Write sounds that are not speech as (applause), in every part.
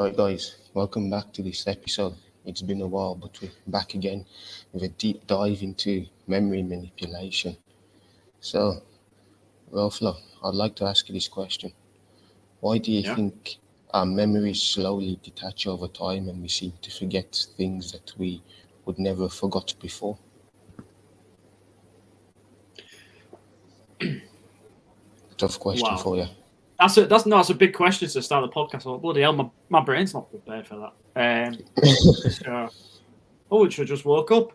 Alright, guys, welcome back to this episode. It's been a while, but we're back again with a deep dive into memory manipulation. So, Rolflo, I'd like to ask you this question Why do you Yeah. think our memories slowly detach over time and we seem to forget things that we would never have forgot before? (clears throat) Tough question Wow. for you. That's a that's no, that's a big question to start the podcast. Oh, bloody hell, my, my brain's not prepared for that. Um, (laughs) so, oh, it should just woke up.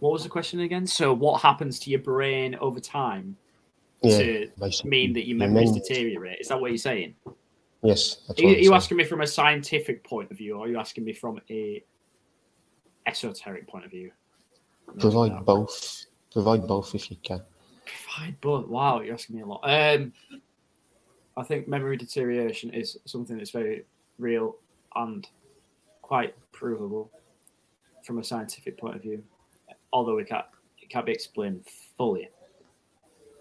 What was the question again? So, what happens to your brain over time Yeah, to basically. mean that your memories mem- deteriorate? Is that what you're saying? Yes, that's Are you, are you asking me from a scientific point of view, or are you asking me from a esoteric point of view? Provide No. both. Provide both if you can. Both. Wow, you're asking me a lot. Um, I think memory deterioration is something that's very real and quite provable from a scientific point of view, although it can't, it can't be explained fully.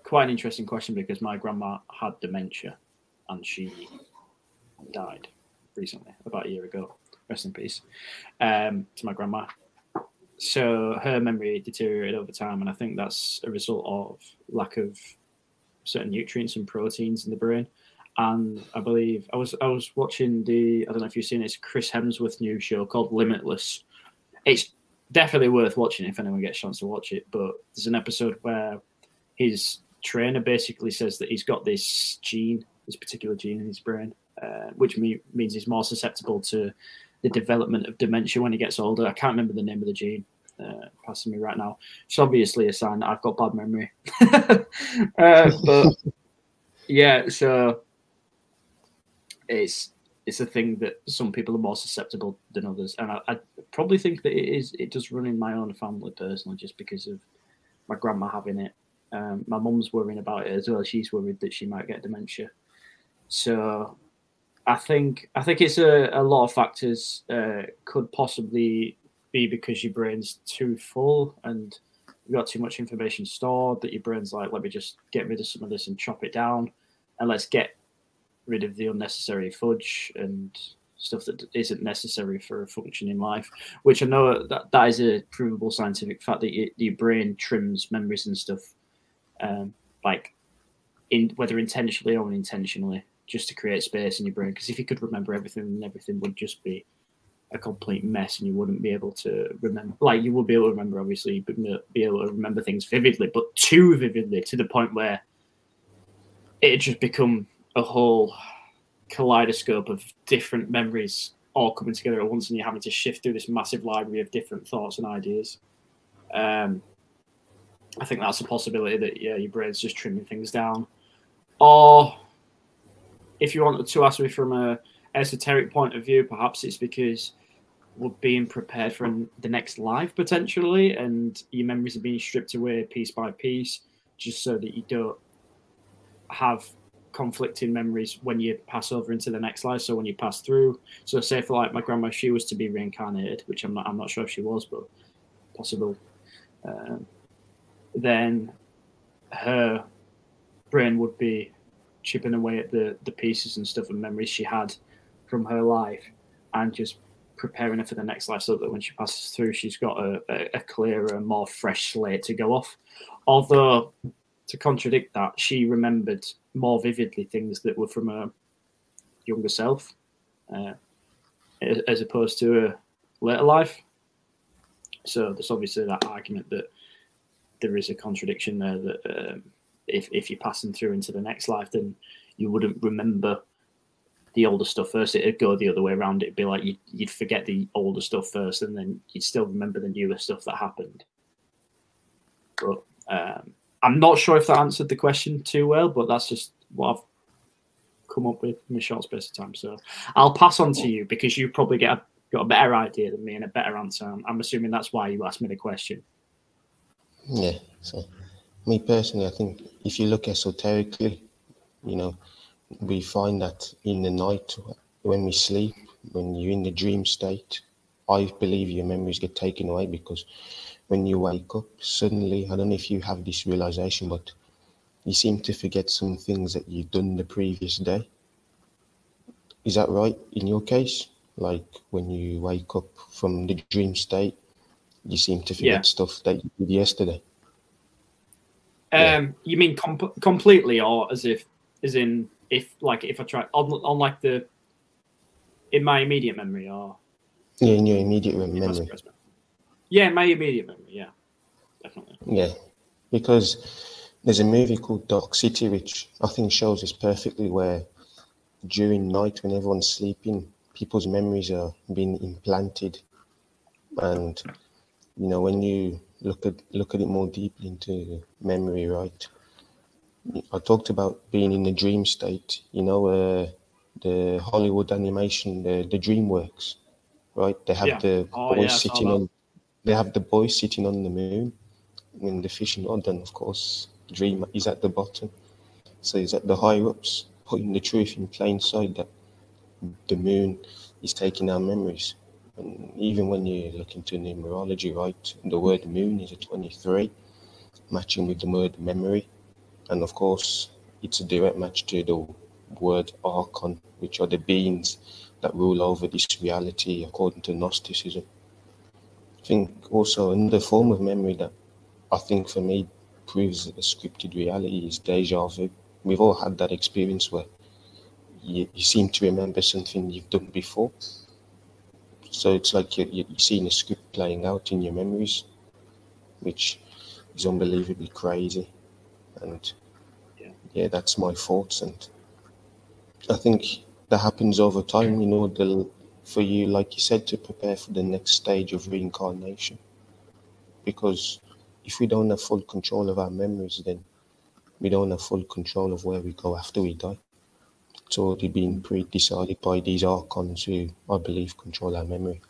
Quite an interesting question because my grandma had dementia and she died recently, about a year ago. Rest in peace um, to my grandma so her memory deteriorated over time, and I think that's a result of lack of certain nutrients and proteins in the brain. And I believe I was I was watching the I don't know if you've seen it, it's Chris Hemsworth new show called Limitless. It's definitely worth watching if anyone gets a chance to watch it. But there's an episode where his trainer basically says that he's got this gene, this particular gene in his brain, uh, which me- means he's more susceptible to the development of dementia when he gets older. I can't remember the name of the gene uh, passing me right now. It's obviously a sign that I've got bad memory. (laughs) uh, but yeah, so it's it's a thing that some people are more susceptible than others, and I, I probably think that it is. It does run in my own family personally, just because of my grandma having it. Um, my mum's worrying about it as well. She's worried that she might get dementia. So I think I think it's a, a lot of factors. Uh, could possibly be because your brain's too full and you've got too much information stored that your brain's like, let me just get rid of some of this and chop it down, and let's get rid of the unnecessary fudge and stuff that isn't necessary for a functioning life. Which I know that that is a provable scientific fact that your, your brain trims memories and stuff, um, like in whether intentionally or unintentionally just to create space in your brain. Because if you could remember everything, then everything would just be a complete mess, and you wouldn't be able to remember. Like you would be able to remember, obviously, but be able to remember things vividly, but too vividly to the point where it just become a whole kaleidoscope of different memories all coming together at once, and you're having to shift through this massive library of different thoughts and ideas. Um, I think that's a possibility that yeah, your brain's just trimming things down, or if you wanted to ask me from a esoteric point of view, perhaps it's because being prepared for an, the next life potentially, and your memories are being stripped away piece by piece, just so that you don't have conflicting memories when you pass over into the next life. So when you pass through, so say for like my grandma, she was to be reincarnated, which I'm not, I'm not sure if she was, but possible. Um, then her brain would be chipping away at the the pieces and stuff and memories she had from her life, and just preparing her for the next life, so that when she passes through, she's got a, a, a clearer, more fresh slate to go off. Although to contradict that, she remembered more vividly things that were from her younger self, uh, as opposed to her later life. So there's obviously that argument that there is a contradiction there that um, if if you're passing through into the next life, then you wouldn't remember the older stuff first. It'd go the other way around. It'd be like you'd, you'd forget the older stuff first, and then you'd still remember the newer stuff that happened. But um, I'm not sure if that answered the question too well, but that's just what I've come up with in a short space of time. So I'll pass on to you because you probably get a, got a better idea than me and a better answer. I'm, I'm assuming that's why you asked me the question. Yeah. So, me personally, I think if you look esoterically, you know, we find that in the night when we sleep, when you're in the dream state, I believe your memories get taken away because when you wake up, suddenly, I don't know if you have this realization, but you seem to forget some things that you've done the previous day. Is that right in your case? Like when you wake up from the dream state, you seem to forget yeah. stuff that you did yesterday. Um, yeah. you mean com- completely, or as if, as in, if like if I try on, on like the in my immediate memory, or yeah, in your immediate memory. Yeah, my immediate memory. Yeah, definitely. Yeah, because there's a movie called Dark City, which I think shows this perfectly, where during night when everyone's sleeping, people's memories are being implanted, and you know when you look at look at it more deeply into memory, right? I talked about being in the dream state. You know, uh, the Hollywood animation, the the DreamWorks, right? They have yeah. the oh, boys yeah, sitting on they have the boy sitting on the moon in the fishing rod, and of course, Dream is at the bottom. So he's at the higher ups, putting the truth in plain sight that the moon is taking our memories. And even when you look into numerology, right, the word moon is a 23, matching with the word memory. And of course, it's a direct match to the word archon, which are the beings that rule over this reality according to Gnosticism. I think also another form of memory that I think for me proves a scripted reality is deja vu. We've all had that experience where you, you seem to remember something you've done before. So it's like you're, you're seeing a script playing out in your memories, which is unbelievably crazy. And yeah, that's my thoughts. And I think that happens over time. You know, the for you, like you said, to prepare for the next stage of reincarnation. Because if we don't have full control of our memories, then we don't have full control of where we go after we die. It's already been pre decided by these archons who, I believe, control our memory.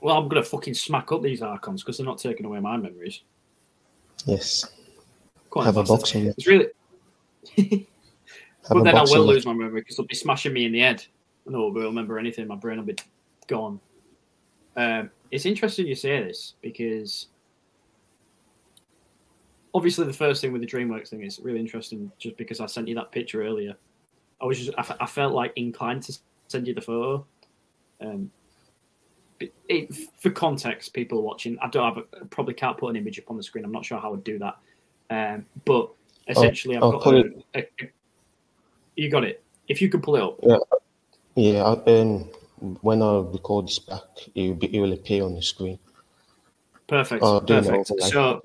Well, I'm going to fucking smack up these archons because they're not taking away my memories. Yes. Quite have a boxing. It's really. (laughs) but then I will lose my memory because they'll be smashing me in the head. I will remember anything. My brain will be gone. Um, it's interesting you say this because obviously the first thing with the DreamWorks thing is really interesting just because I sent you that picture earlier. I was just I, felt like inclined to send you the photo. Um, it, for context, people watching, I don't have a, probably can't put an image up on the screen. I'm not sure how I would do that. Um, but oh, essentially, I've got a, a, you got it. If you could pull it up. Yeah, yeah. Um, when I record this back, it will, be, it will appear on the screen. Perfect. Oh, perfect. So,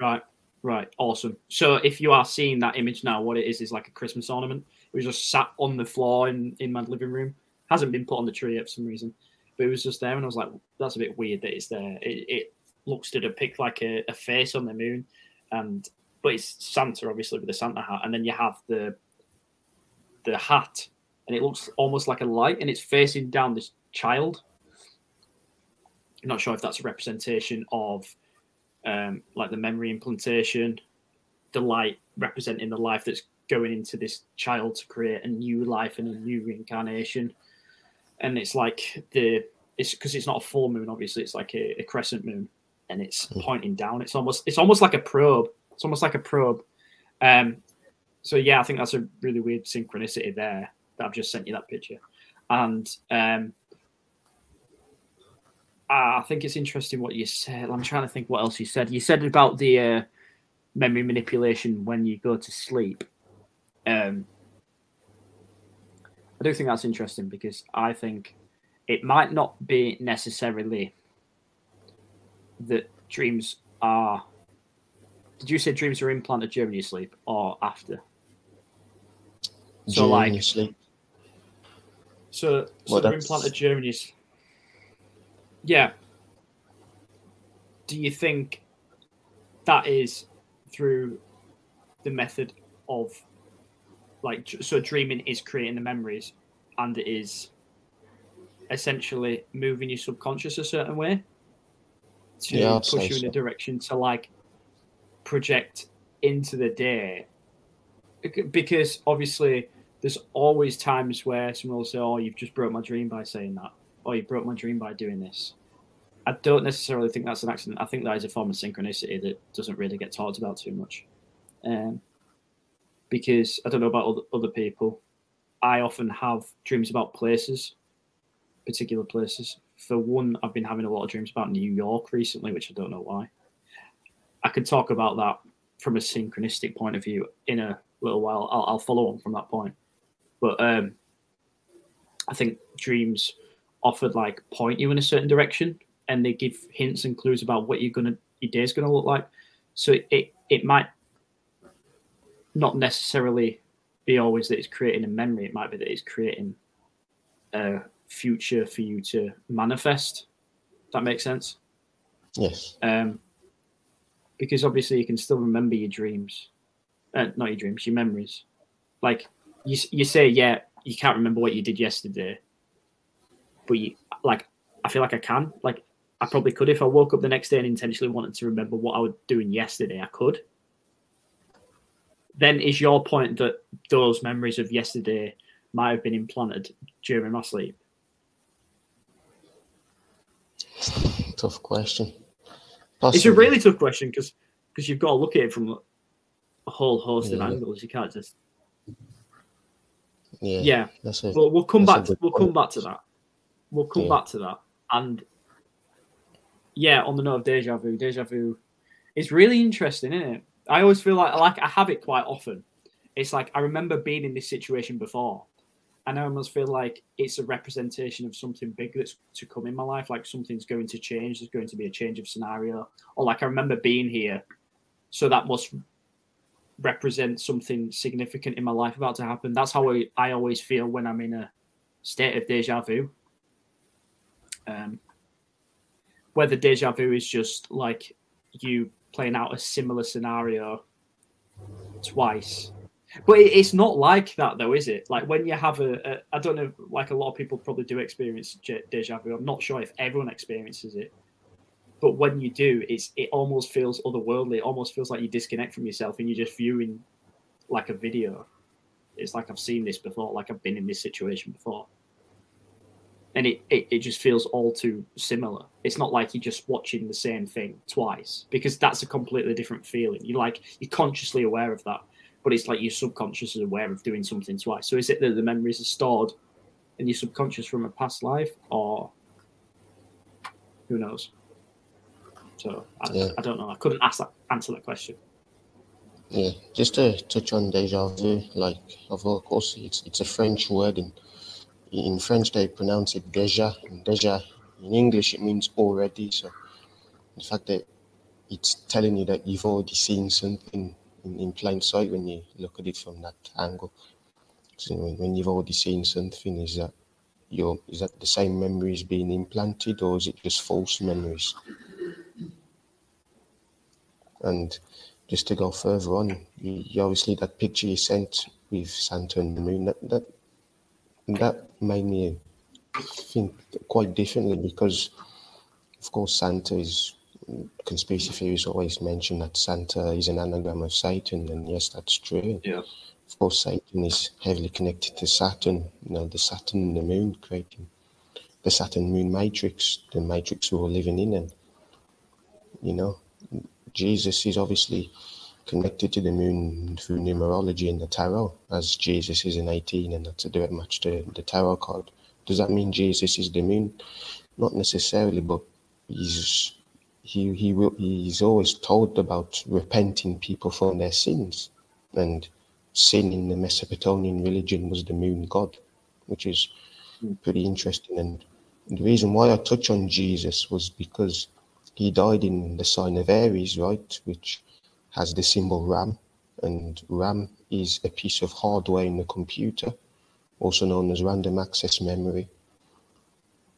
right, right, awesome. So, if you are seeing that image now, what it is is like a Christmas ornament. It was just sat on the floor in in my living room. Hasn't been put on the tree yet for some reason, but it was just there, and I was like, "That's a bit weird that it's there." It, it looks to depict like a, a face on the moon, and but it's Santa obviously with the Santa hat, and then you have the the hat and it looks almost like a light, and it's facing down this child. I'm not sure if that's a representation of um, like the memory implantation, the light representing the life that's going into this child to create a new life and a new reincarnation. And it's like the it's because it's not a full moon, obviously, it's like a, a crescent moon and it's mm. pointing down. It's almost it's almost like a probe. It's almost like a probe. Um so yeah, I think that's a really weird synchronicity there that I've just sent you that picture. And um I think it's interesting what you said. I'm trying to think what else you said. You said about the uh, memory manipulation when you go to sleep. Um, I do think that's interesting because I think it might not be necessarily that dreams are. Did you say dreams are implanted during your sleep or after? So during like sleep. So, so well, they're implanted during your. Yeah. Do you think that is through the method of like so dreaming is creating the memories and it is essentially moving your subconscious a certain way to yeah, push you in a direction to like project into the day because obviously there's always times where someone will say oh you've just broke my dream by saying that or you broke my dream by doing this. I don't necessarily think that's an accident. I think that is a form of synchronicity that doesn't really get talked about too much. Um, because i don't know about other, other people. I often have dreams about places particular places for one, I've been having a lot of dreams about New York recently, which I don't know why. I could talk about that from a synchronistic point of view in a little while. I'll, I'll follow on from that point. But um, I think dreams offered like point you in a certain direction and they give hints and clues about what you're gonna your day's gonna look like. So it it, it might not necessarily be always that it's creating a memory. It might be that it's creating a future for you to manifest. That makes sense. Yes. Um, because obviously you can still remember your dreams, uh, not your dreams, your memories. Like you, you say, yeah, you can't remember what you did yesterday, but you like. I feel like I can. Like I probably could if I woke up the next day and intentionally wanted to remember what I was doing yesterday. I could. Then is your point that those memories of yesterday might have been implanted during my sleep? Tough question. Possibly. It's a really tough question because because you've got to look at it from a whole host yeah. of angles. You can't just. Yeah. Yeah. That's a, well, we'll come back. To, we'll come back to that. We'll come yeah. back to that. And yeah, on the note of deja vu, deja vu is really interesting, isn't it? I always feel like like I have it quite often. It's like I remember being in this situation before, and I almost feel like it's a representation of something big that's to come in my life. Like something's going to change. There's going to be a change of scenario. Or like I remember being here, so that must represent something significant in my life about to happen. That's how I, I always feel when I'm in a state of deja vu. Um, whether deja vu is just like you playing out a similar scenario twice but it's not like that, though, is it? Like when you have a, a I don't know, like a lot of people probably do experience deja vu. I'm not sure if everyone experiences it, but when you do, it's it almost feels otherworldly. It almost feels like you disconnect from yourself and you're just viewing like a video. It's like I've seen this before, like I've been in this situation before. And it, it, it just feels all too similar. It's not like you're just watching the same thing twice because that's a completely different feeling. You're like you're consciously aware of that but it's like your subconscious is aware of doing something twice. So is it that the memories are stored in your subconscious from a past life, or who knows? So I, yeah. I don't know. I couldn't ask that, answer that question. Yeah, just to touch on deja vu, like of course it's it's a French word, and in French they pronounce it déjà. And déjà in English it means already. So the fact that it's telling you that you've already seen something in, in plain sight when you look at it from that angle. So when, when you've already seen something, is that your is that the same memories being implanted, or is it just false memories? And just to go further on, you, you obviously that picture you sent with Santa and the moon, that, that that made me think quite differently because, of course, Santa is conspiracy theories always mention that Santa is an anagram of Satan, and yes, that's true. Yeah. Of course, Satan is heavily connected to Saturn. You know, the Saturn and the Moon creating the Saturn Moon matrix, the matrix we're living in, and you know, Jesus is obviously connected to the moon through numerology and the tarot, as Jesus is in 18, and that's a direct match to the tarot card. Does that mean Jesus is the moon? Not necessarily, but he's he he will he's always told about repenting people from their sins, and sin in the Mesopotamian religion was the moon god, which is pretty interesting. And the reason why I touch on Jesus was because he died in the sign of Aries, right, which has the symbol RAM, and RAM is a piece of hardware in the computer, also known as random access memory.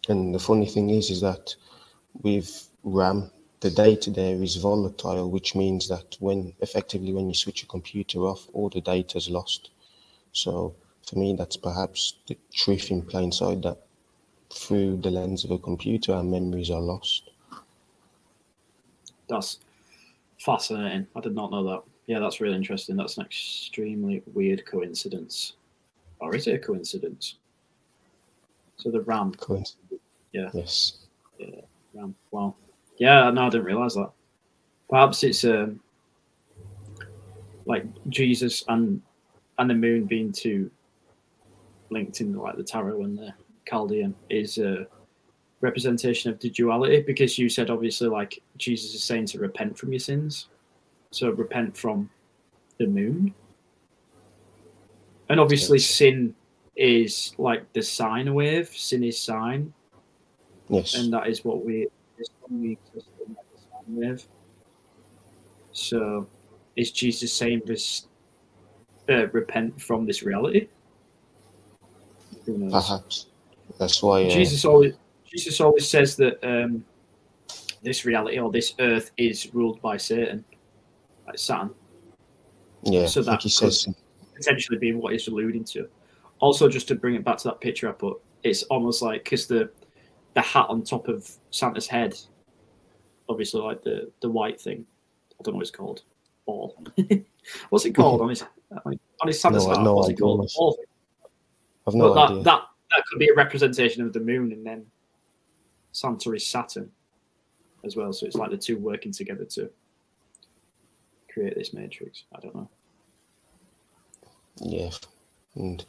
And the funny thing is, is that with RAM, the data there is volatile, which means that when effectively when you switch your computer off, all the data is lost. So for me, that's perhaps the truth in plain sight that through the lens of a computer, our memories are lost. That's fascinating. I did not know that. Yeah, that's really interesting. That's an extremely weird coincidence. Or is it a coincidence? So the RAM. Coincidence. Yeah. Yes. Yeah, RAM. Wow. Yeah, no, I didn't realize that. Perhaps it's um, like Jesus and and the moon being two linked in like the tarot and the Chaldean is a representation of the duality because you said obviously like Jesus is saying to repent from your sins. So repent from the moon. And obviously Yes. sin is like the sine wave, sin is sine, Yes. and that is what we is when we exist in like the sine wave. So is Jesus saying this uh, repent from this reality? Perhaps. That's why. Uh, Jesus always Jesus always says that um, this reality or this earth is ruled by Satan, like Saturn, yeah, so that he says. potentially being what he's alluding to. Also, just to bring it back to that picture I put, it's almost like because the the hat on top of Santa's head, obviously like the the white thing. I don't know what it's called. Ball. (laughs) What's it called on his on his Santa's No, hat? no What's it called? Ball. I've no but idea. that, that that could be a representation of the moon, and then Santa is Saturn as well. So it's like the two working together to create this matrix. I don't know. Yeah, and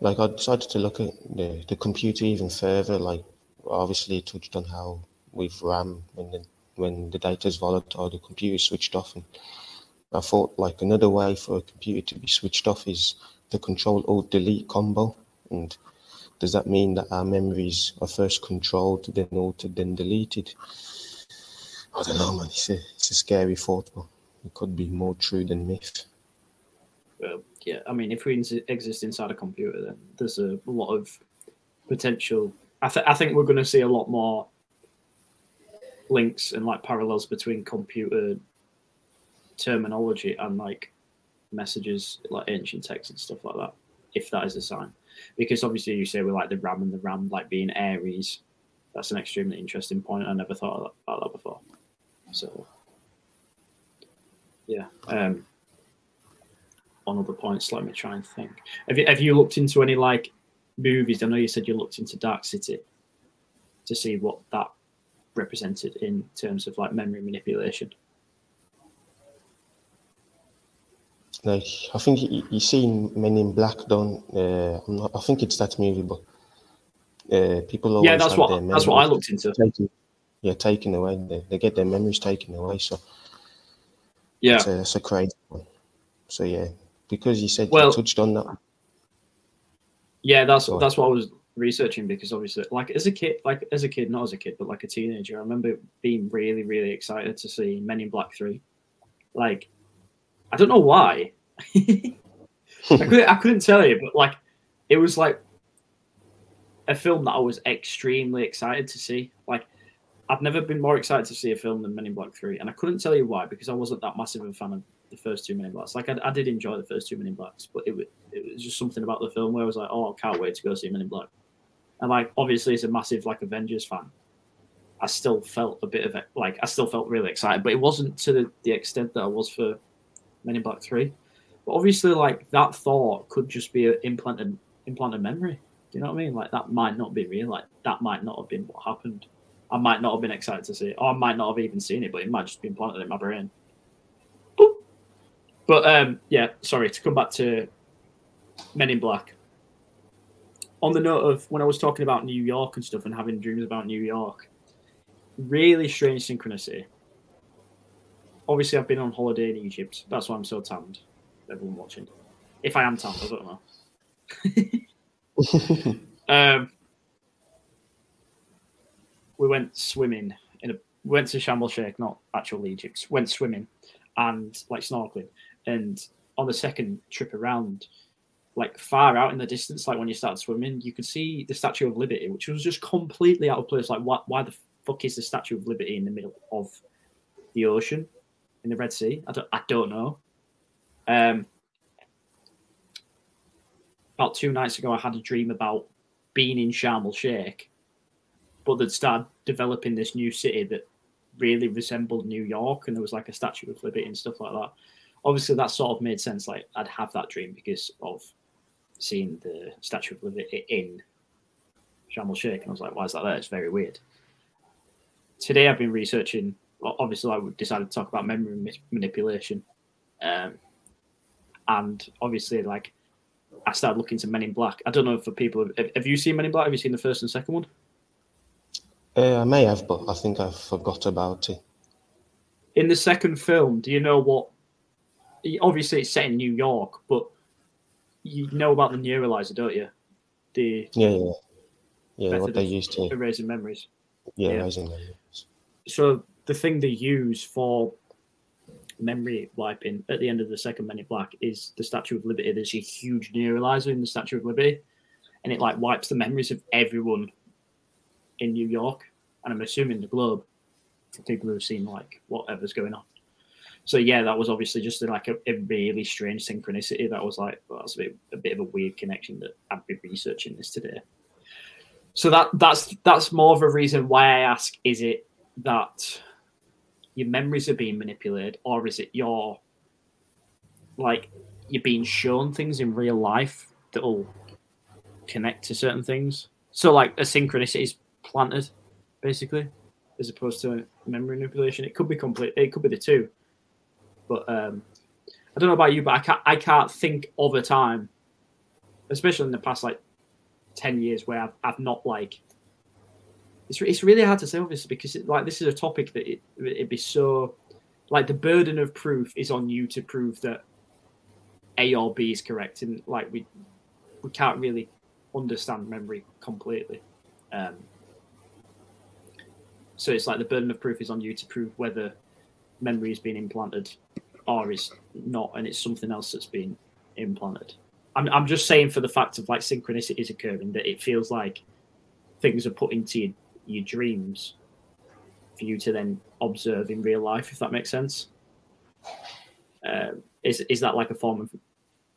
like I decided to look at the, the computer even further. Like obviously it touched on how with RAM when the when the data is volatile, the computer is switched off. And I thought like another way for a computer to be switched off is the Control Alt Delete combo. And does that mean that our memories are first controlled, then altered, then deleted? I don't know, man. It's a it's a scary thought, but it could be more true than myth. Well, yeah, I mean, if we exist inside a computer, then there's a lot of potential. I, th- I think we're going to see a lot more links and like parallels between computer terminology and like messages, like ancient texts and stuff like that. If that is a sign, because obviously you say we like the RAM and the RAM like being Aries. That's an extremely interesting point. I never thought about that before. So, yeah. Um, on other points. Let me try and think. Have you have you looked into any like movies? I know you said you looked into Dark City to see what that represented in terms of like memory manipulation. Like I think you, you seen Men in Black, don't? Uh, I'm not, I think it's that movie, but uh, people always yeah, that's what that's what I looked into. taken, yeah, taken away. They, they get their memories taken away. So Yeah, it's, a, it's a crazy one. So yeah, because you said Well- you touched on that. Yeah, that's that's what I was researching because obviously, like as a kid, like as a kid, not as a kid, but like a teenager, I remember being really, really excited to see Men in Black Three. Like, I don't know why. (laughs) I couldn't, I couldn't tell you, but like, it was like a film that I was extremely excited to see. Like, I've never been more excited to see a film than Men in Black Three, and I couldn't tell you why because I wasn't that massive of a fan of the first two Men in. Like I, I did enjoy the first two Men in but it was it was just something about the film where I was like, oh, I can't wait to go see Men in Black. And like obviously, as a massive like Avengers fan, I still felt a bit of it. Like I still felt really excited, but it wasn't to the, the extent that I was for Men in Black Three. But obviously, like that thought could just be an implanted implanted memory. Do you know what I mean? Like that might not be real. Like that might not have been what happened. I might not have been excited to see it, or I might not have even seen it, but it might just be implanted in my brain. But um, yeah, sorry to come back to Men in Black. On the note of when I was talking about New York and stuff and having dreams about New York, really strange synchronicity. Obviously, I've been on holiday in Egypt. That's why I'm so tanned. Everyone watching. If I am tanned, I don't know. (laughs) um, we went swimming in a went to Sharm el Sheikh, not actual Egypt. Went swimming and like snorkeling. And on the second trip around, like far out in the distance, like when you started swimming, you could see the Statue of Liberty, which was just completely out of place. Like, why, why the fuck is the Statue of Liberty in the middle of the ocean in the Red Sea? I don't, I don't know. Um, about two nights ago, I had a dream about being in Sharm el Sheikh, but they'd started developing this new city that really resembled New York, and there was like a Statue of Liberty and stuff like that. Obviously, that sort of made sense. Like, I'd have that dream because of seeing the Statue of Liberty in Sharm el Sheikh, and I was like, why is that there? It's very weird. Today, I've been researching. Well, obviously, I decided to talk about memory manipulation, um, and obviously, like I started looking to Men in Black. I don't know for people. Have, have you seen Men in Black? Have you seen the first and second one? Uh, I may have, but I think I forgot about it. In the second film, do you know what? Obviously, it's set in New York, but you know about the neuralizer, don't you? The yeah, yeah, yeah. What they used to erasing memories. Yeah, yeah, erasing memories. So the thing they use for memory wiping at the end of the second Men in Black is the Statue of Liberty. There's a huge neuralizer in the Statue of Liberty, and it like wipes the memories of everyone in New York, and I'm assuming the globe for people who have seen like whatever's going on. So yeah, that was obviously just like a, a really strange synchronicity. That was like well, that's a bit, a bit of a weird connection that I've been researching this today. So that that's that's more of a reason why I ask: Is it that your memories are being manipulated, or is it your like you're being shown things in real life that'll connect to certain things? So like a synchronicity is planted, basically, as opposed to memory manipulation. It could be complete. It could be the two. But um, I don't know about you, but I can't. I can't think of a time, especially in the past like ten years, where I've, I've not like. It's, it's really hard to say obviously because it, like this is a topic that it it'd be so like the burden of proof is on you to prove that A or B is correct, and like we we can't really understand memory completely. Um, so it's like the burden of proof is on you to prove whether memory is being implanted or is not, and it's something else that's been implanted. I'm, I'm just saying for the fact of like synchronicity is occurring that it feels like things are put into your, your dreams for you to then observe in real life, if that makes sense. Uh, is is that like a form of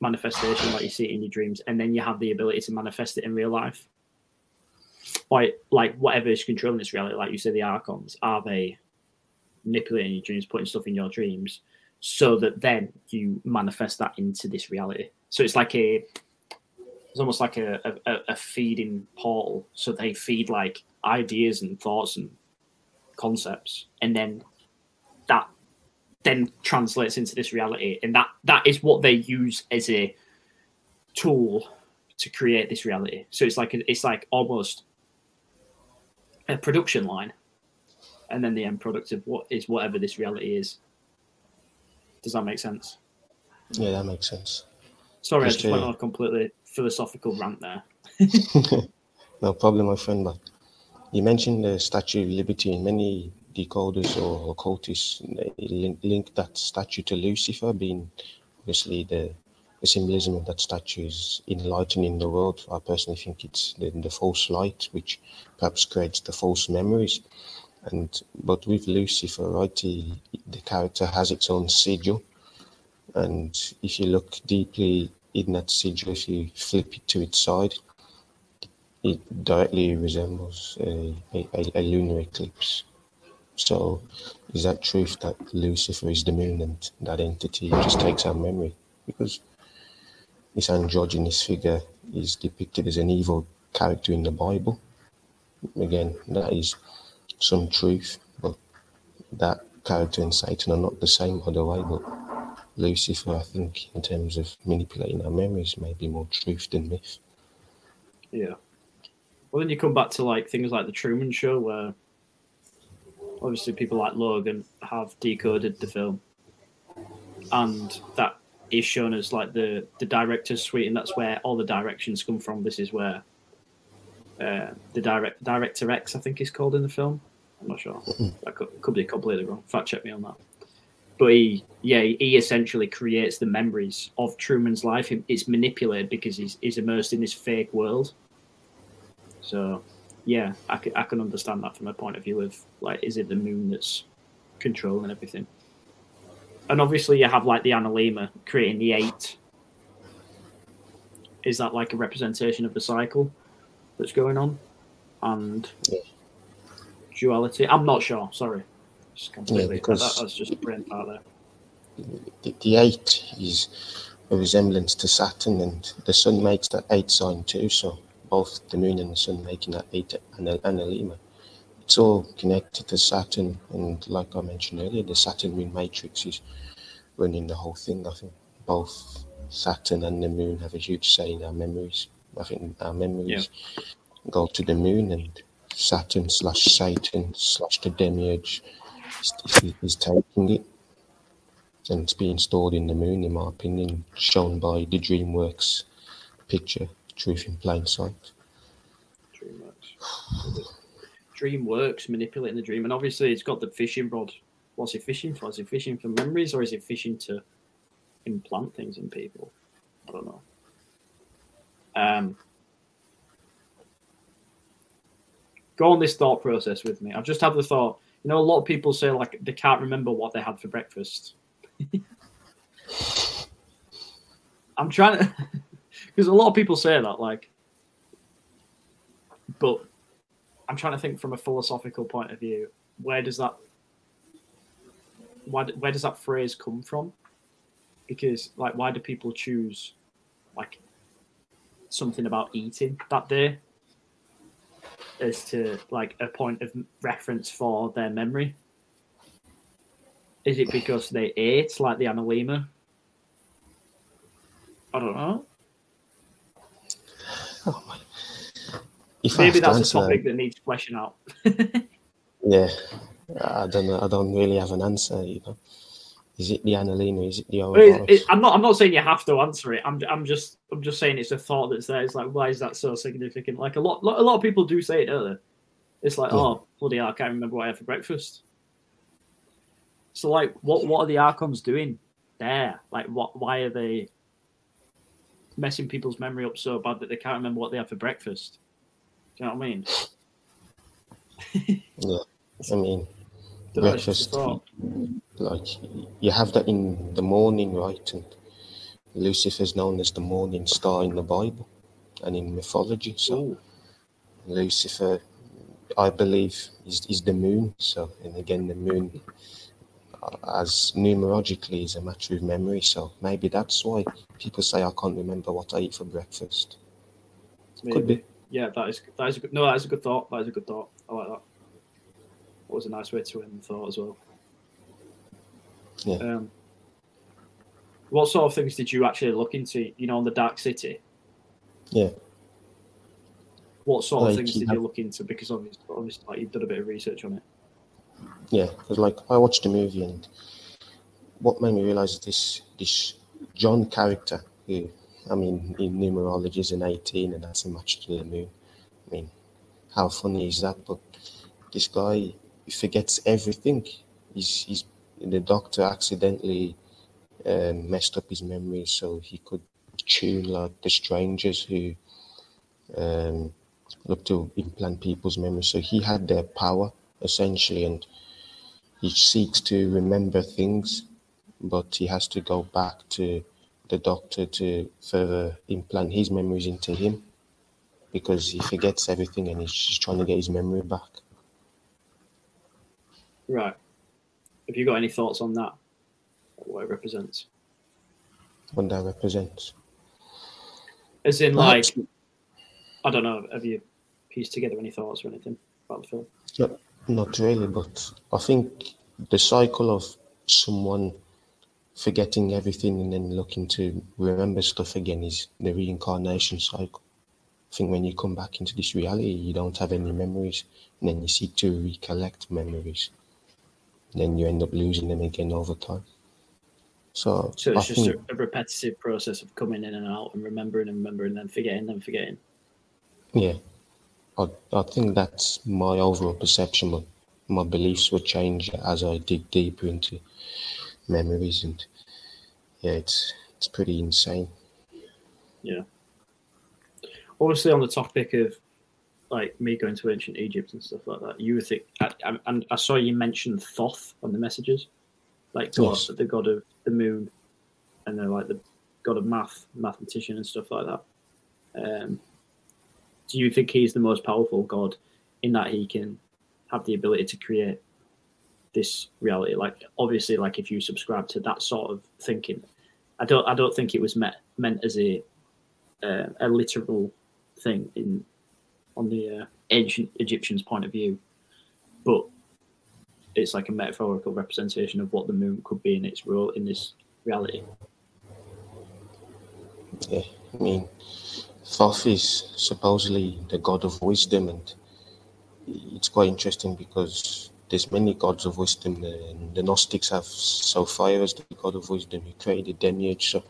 manifestation, like you see it in your dreams, and then you have the ability to manifest it in real life? Or like whatever is controlling this reality, like you say, the archons, are they manipulating your dreams, putting stuff in your dreams, so that then you manifest that into this reality. So it's like a it's almost like a, a, a feeding portal. So they feed like ideas and thoughts and concepts, and then that then translates into this reality, and that that is what they use as a tool to create this reality. So it's like a, it's like almost a production line, and then the end product of what is whatever this reality is. Does that make sense? Yeah, that makes sense. Sorry, just I just went on a completely philosophical rant there. (laughs) no problem, my friend. But you mentioned the Statue of Liberty. Many decoders or occultists link, link that statue to Lucifer, being obviously the, the symbolism of that statue is enlightening the world. I personally think it's the, the false light, which perhaps creates the false memories. And but with Lucifer, right, he, the character has its own sigil, And if you look deeply in that sigil, if you flip it to its side, it directly resembles a, a, a lunar eclipse. So, is that truth that Lucifer is the moon and that entity just takes our memory? Because this androgynous figure is depicted as an evil character in the Bible. Again, that is some truth, but that character and Satan are not the same, way. But Lucifer, I think, in terms of manipulating our memories, may be more truth than myth. Yeah. Well, then you come back to like things like the Truman Show, where obviously people like Logan have decoded the film, and that is shown as like the the director's suite, and that's where all the directions come from. This is where uh, the direct director X, I think, is called in the film. I'm not sure. That could, could be completely wrong. Fact check me on that. But he, yeah, he essentially creates the memories of Truman's life. It's manipulated because he's, he's immersed in this fake world. So, yeah, I can, I can understand that from a point of view of like, is it the moon that's controlling everything? And obviously, you have like the Analemma creating the eight. Is that like a representation of the cycle that's going on? And duality? I'm not sure. Sorry. Just completely. Yeah, because- that, that's just a brain part there. The, the eight is a resemblance to Saturn, and the sun makes that eight sign too. So both the moon and the sun making that eight ana- analemma. It's all connected to Saturn, and like I mentioned earlier, the Saturn moon matrix is running the whole thing. I think both Saturn and the moon have a huge say in our memories. I think our memories go to the moon, and Saturn slash Satan slash the demiurge is, taking it and it's being stored in the moon, in my opinion, shown by the DreamWorks picture, Truth in Plain Sight. DreamWorks. DreamWorks manipulating the dream, and obviously it's got the fishing rod. What's he fishing for? Is he fishing for memories, or is he fishing to implant things in people? I don't know. Um, go on this thought process with me. I've just had the thought. You know, a lot of people say like they can't remember what they had for breakfast. (laughs) I'm trying to, (laughs) because a lot of people say that, like, but I'm trying to think from a philosophical point of view. Where does that, why, where does that phrase come from? Because, like, why do people choose, like, something about eating that day as to like a point of reference for their memory? Is it because they ate like the analemma? I don't know. Oh my. If I Maybe that's a topic that needs fleshing out. (laughs) Yeah, I don't know. I don't really have an answer. You know, is it the analemma? Is it the it- it- I'm not. I'm not saying you have to answer it. I'm. I'm just. I'm just saying it's a thought that's there. It's like, why is that so significant? Like a lot. A lot of people do say it earlier. It's like, Yeah. oh bloody hell, I can't remember what I had for breakfast. So like, what what are the Archons doing there? Like, what? Why are they messing people's memory up so bad that they can't remember what they had for breakfast? Do you know what I mean? Yeah, I mean, Don't know, it's just breakfast. Like you have that in the morning, right? And lucifer is known as the morning star in the Bible and in mythology. So Ooh. Lucifer, I believe, is, is the moon. So, and again, the moon, uh, as numerologically, is a matter of memory. So maybe that's why people say I can't remember what I eat for breakfast. Could be. Yeah, that is that is a good. No, that is a good thought. That is a good thought. I like that. Was a nice way to end the thought as well. Yeah. Um, what sort of things did you actually look into? You know, on the Dark City. Yeah. What sort of things did you look into? Because obviously, obviously, like you've done a bit of research on it. Yeah, because like I watched the movie and what made me realize this this John character, who I mean in numerology is an 18 and that's a match to the moon. I mean, how funny is that? But this guy he forgets everything. He's he's the doctor accidentally um, messed up his memory so he could tune like the strangers who um, look to implant people's memories. So he had their power essentially, and he seeks to remember things but he has to go back to the doctor to further implant his memories into him because he forgets everything and he's just trying to get his memory back. Right. Have you got any thoughts on that? What it represents? What that represents? As in, like, I don't know. Have you pieced together any thoughts or anything about the film? No, not really, but I think the cycle of someone forgetting everything and then looking to remember stuff again is the reincarnation cycle. I think when you come back into this reality, you don't have any memories, and then you seek to recollect memories. Then you end up losing them again over time. So, So I it's just think, a, repetitive process of coming in and out and remembering and remembering, then forgetting, and forgetting. yeah, I, I think that's my overall perception, but my beliefs would change as I dig deeper into memories, and yeah, it's it's pretty insane. Yeah. Obviously, on the topic of like me going to ancient Egypt and stuff like that, you would think, I- I- and I saw you mention Thoth on the messages, like God, Yes. the god of the moon, and they're like the god of math, mathematician, and stuff like that. Um, do you think he's the most powerful god in that he can have the ability to create this reality? Like, obviously, like if you subscribe to that sort of thinking, I don't, I don't think it was meant meant as a uh, a literal thing in on the uh, ancient Egyptians' point of view, but it's like a metaphorical representation of what the moon could be in its role in this reality. Yeah, I mean, Thoth is supposedly the god of wisdom, and it's quite interesting because there's many gods of wisdom. And the Gnostics have Sophia as the god of wisdom, who created Demiurge. So,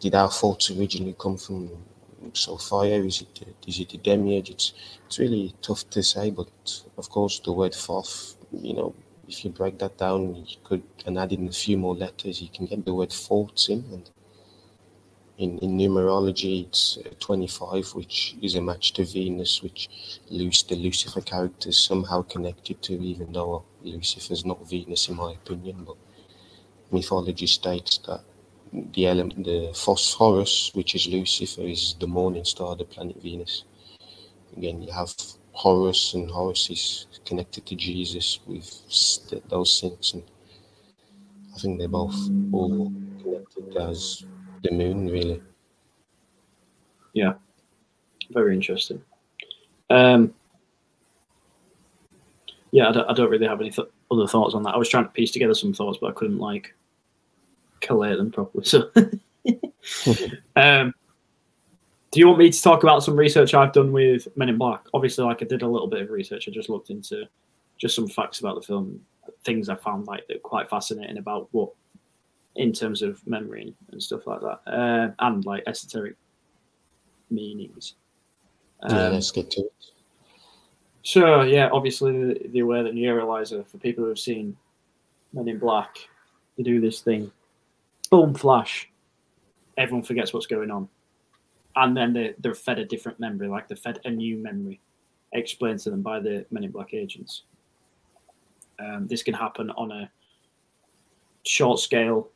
did our thoughts originally come from Sophia? Is it is it the Demiurge? It's it's really tough to say, but of course, the word Thoth, you know, if you break that down, you could and add in a few more letters, you can get the word thoughts in, and in, in numerology, it's uh, 25, which is a match to Venus, which Luc- the Lucifer character is somehow connected to, even though Lucifer's not Venus, in my opinion. But mythology states that the element, the Phosphorus, which is Lucifer, is the morning star, the planet Venus. Again, you have Horus, and Horus is connected to Jesus with those things, and I think they're both all connected as the moon, really. Yeah, very interesting. Um, yeah, I don't, I don't really have any th- other thoughts on that. I was trying to piece together some thoughts, but I couldn't like collate them properly. So, (laughs) um, do you want me to talk about some research I've done with Men in Black? Obviously, like I did a little bit of research. I just looked into just some facts about the film, things I found like that quite fascinating about what, in terms of memory and stuff like that, uh, and like esoteric meanings. yeah, Um, let's get to it. Sure, yeah, obviously the, the aware that Neuralizer, for people who have seen Men in Black, they do this thing. Boom, flash. Everyone forgets what's going on. And then they, they're fed a different memory, like they're fed a new memory explained to them by the Men in Black agents. Um, this can happen on a short scale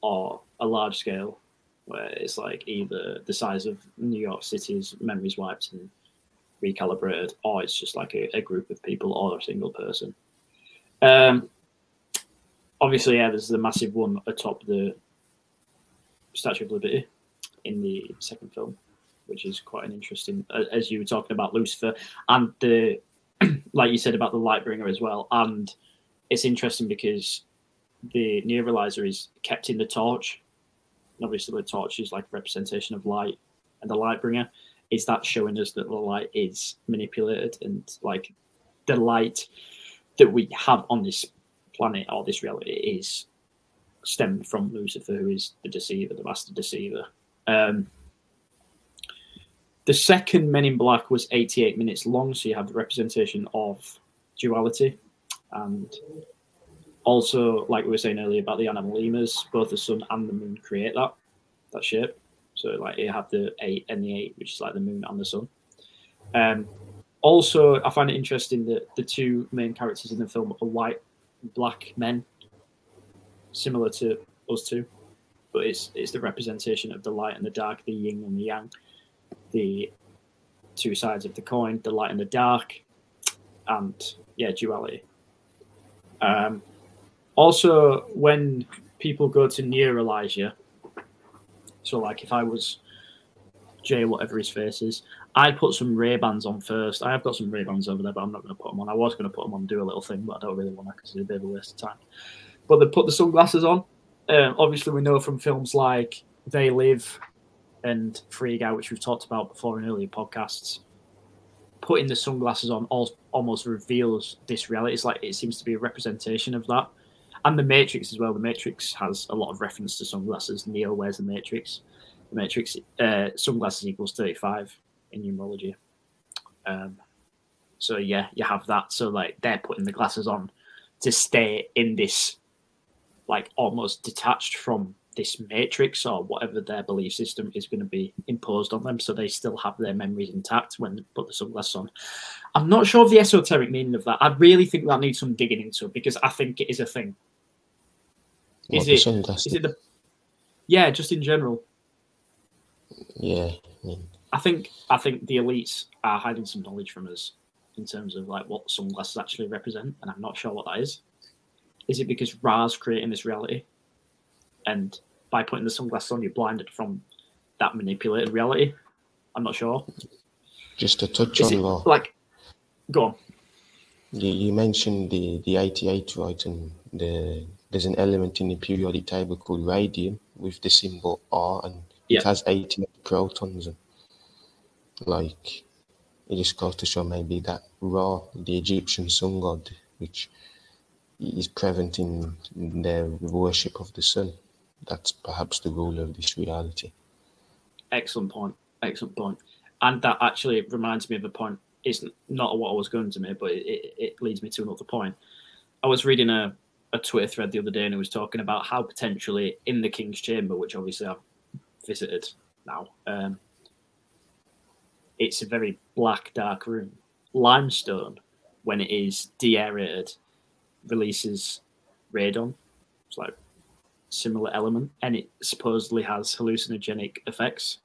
or a large scale, where it's like either the size of New York City's memories wiped and recalibrated, or it's just like a, a group of people or a single person. Um, obviously, yeah, there's the massive one atop the Statue of Liberty in the second film, which is quite an interesting, as you were talking about Lucifer and the, (clears throat) like you said about the Lightbringer as well. And it's interesting because the neuralizer is kept in the torch. And obviously, the torch is like a representation of light, and the Lightbringer is that showing us that the light is manipulated and like the light that we have on this planet or this reality is stemmed from Lucifer, who is the deceiver, the master deceiver. Um, the second Men in Black was 88 minutes long, so you have the representation of duality and also, like we were saying earlier about the analemmas, both the sun and the moon create that that shape. So like you have the eight and the eight, which is like the moon and the sun. Um, also, I find it interesting that the two main characters in the film are white, black men. Similar to us two, but it's it's the representation of the light and the dark, the yin and the yang, the two sides of the coin, the light and the dark, and yeah, duality. Um, also, when people go to neuralize you, so like if I was Jay, whatever his face is, I'd put some Ray Bans on first. I have got some Ray Bans over there, but I'm not going to put them on. I was going to put them on, do a little thing, but I don't really want to because it's a bit of a waste of time. But they put the sunglasses on. Um, obviously, we know from films like They Live and Free Guy, which we've talked about before in earlier podcasts, putting the sunglasses on almost reveals this reality. It's like it seems to be a representation of that. And the Matrix as well. The Matrix has a lot of reference to sunglasses. Neo wears the Matrix. The Matrix uh, sunglasses equals 35 in numerology. Um, so yeah, you have that. So like they're putting the glasses on to stay in this like almost detached from this matrix or whatever their belief system is going to be imposed on them so they still have their memories intact when they put the sunglasses on. I'm not sure of the esoteric meaning of that. I really think that needs some digging into because i think it is a thing. Is it, is it the yeah just in general. Yeah i think i think the elites are hiding some knowledge from us in terms of like what sunglasses actually represent and i'm not sure what that is is it because Ra's creating this reality, and by putting the sunglasses on, you're blinded from that manipulated reality? I'm not sure. Just to touch is on that, like, go on. You, you mentioned the the 88 right, and the there's an element in the periodic table called radium with the symbol R, and yeah. it has 88 protons. And like, it just goes to show maybe that Ra, the Egyptian sun god, which is present in worship of the sun. That's perhaps the rule of this reality. Excellent point. Excellent point. And that actually reminds me of a point. It's not what I was going to make, but it, it leads me to another point. I was reading a, a Twitter thread the other day and it was talking about how potentially in the King's Chamber, which obviously I've visited now, um, it's a very black, dark room. Limestone, when it is deaerated, releases radon. It's like similar element, and it supposedly has hallucinogenic effects.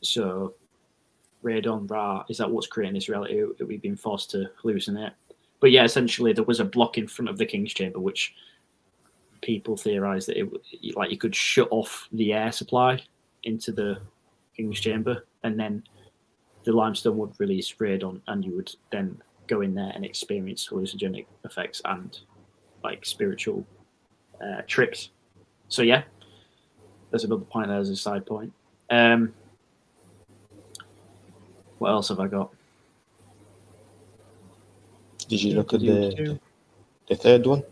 So, radon Ra is that what's creating this reality that we've been forced to hallucinate? But yeah, essentially there was a block in front of the king's chamber, which people theorized that it like you could shut off the air supply into the king's chamber, and then the limestone would release radon, and you would then go in there and experience hallucinogenic effects and like spiritual uh, tricks. So yeah, there's another point there as a side point. Um, what else have I got? Did you look at the the third one?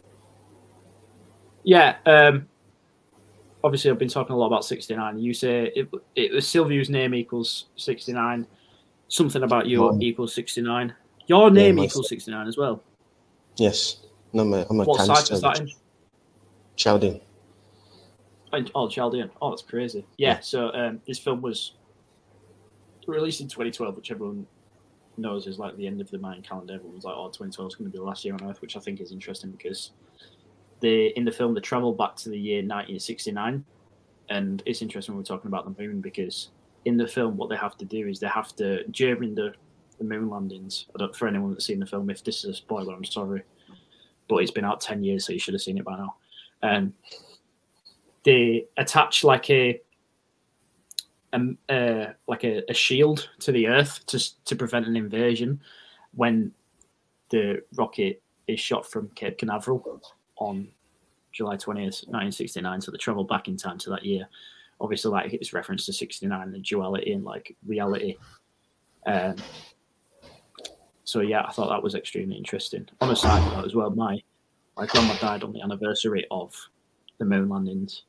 Yeah. Um, obviously, I've been talking a lot about 69. You say it, it was Silviu's name equals 69. Something about you equals 69. Your name yeah, equals 69 as well. Yes. No, I'm a, I'm a what site was that in? Chaldean. Oh, Chaldean. Oh, that's crazy. Yeah, yeah. so um, this film was released in 2012, which everyone knows is like the end of the Mayan calendar. Everyone's like, oh, 2012 is going to be the last year on Earth, which I think is interesting because they in the film they travel back to the year 1969. And it's interesting when we're talking about the moon because in the film, what they have to do is they have to, during the the moon landings. I don't, for anyone that's seen the film, if this is a spoiler, I'm sorry, but it's been out ten years, so you should have seen it by now. Um, they attach like a, um, uh, like a, a, shield to the Earth to to prevent an invasion when the rocket is shot from Cape Canaveral on July 20th, 1969. So they travel back in time to that year. Obviously, like it's reference to 69 and duality and like reality. Um, so yeah, I thought that was extremely interesting. On a side note as well, my my grandma died on the anniversary of the moon landings,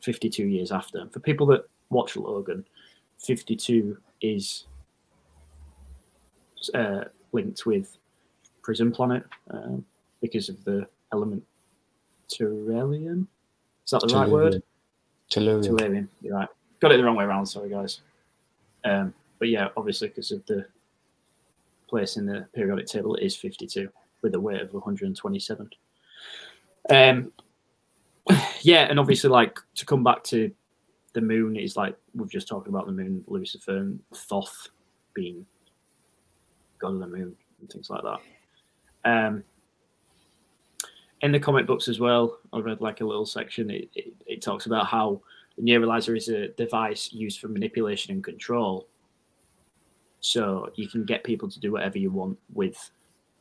52 years after. For people that watch Logan, 52 is uh, linked with Prison Planet um, because of the element Tellurium. Is that the right word? Tellurium. Tellurium. You're right. Got it the wrong way around. Sorry, guys. Um, but yeah, obviously because of the place in the periodic table is 52 with a weight of 127. Um, (sighs) yeah, and obviously, like to come back to the moon is like we've just talked about the moon, Lucifer, and Thoth being god of the moon and things like that. Um, in the comic books as well, I read like a little section. It, it, it talks about how the neuralizer is a device used for manipulation and control. So you can get people to do whatever you want with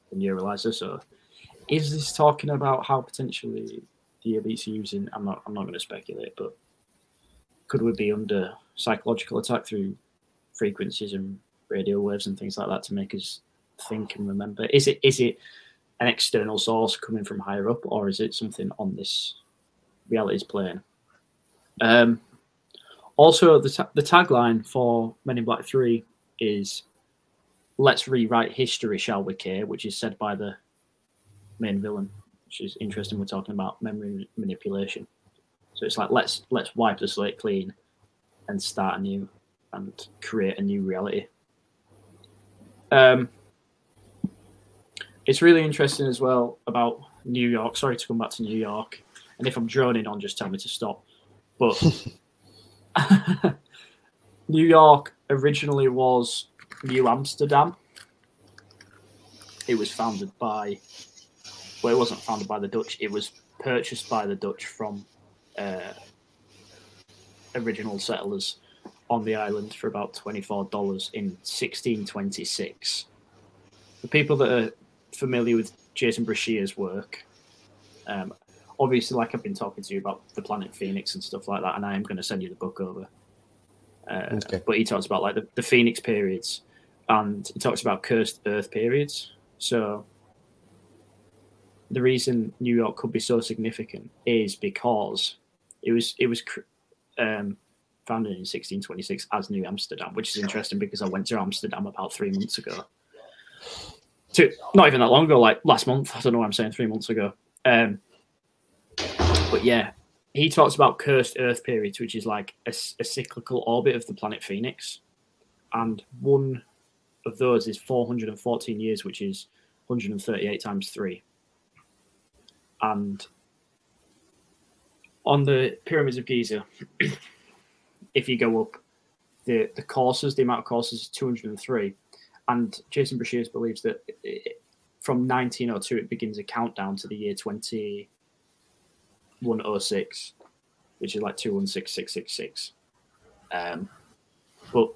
the neuralizer. So is this talking about how potentially the elites are using? I'm not. I'm not going to speculate, but could we be under psychological attack through frequencies and radio waves and things like that to make us think and remember? Is it is it an external source coming from higher up, or is it something on this reality's plane? Um, also, the, ta- the tagline for Men in Black 3 is Let's rewrite history, shall we care? which is said by the main villain, which is interesting. We're talking about memory manipulation. So it's like let's let's wipe the slate clean and start anew and create a new reality. Um, it's really interesting as well about New York. Sorry to come back to New York, and if I'm droning on, just tell me to stop. But (laughs) (laughs) New York originally was New Amsterdam. It was founded by, well, it wasn't founded by the Dutch. It was purchased by the Dutch from uh, original settlers on the island for about $24 in 1626. The people that are familiar with Jason Breshears' work, um, obviously, like I've been talking to you about the planet Phoenix and stuff like that, and I am going to send you the book over. Uh, okay. But he talks about like the, the Phoenix periods, and he talks about cursed Earth periods. So the reason New York could be so significant is because it was it was um, founded in 1626 as New Amsterdam, which is interesting because I went to Amsterdam about three months ago. To, not even that long ago, like last month. I don't know what I'm saying, three months ago. Um, but yeah, he talks about cursed Earth periods, which is like a, a cyclical orbit of the planet Phoenix, and one of those is 414 years, which is 138 times three. And on the pyramids of Giza, (clears throat) if you go up, the the courses, the amount of courses is 203, and Jason Breshears believes that it, from 1902 it begins a countdown to the year 2106, which is like 216666. Um, but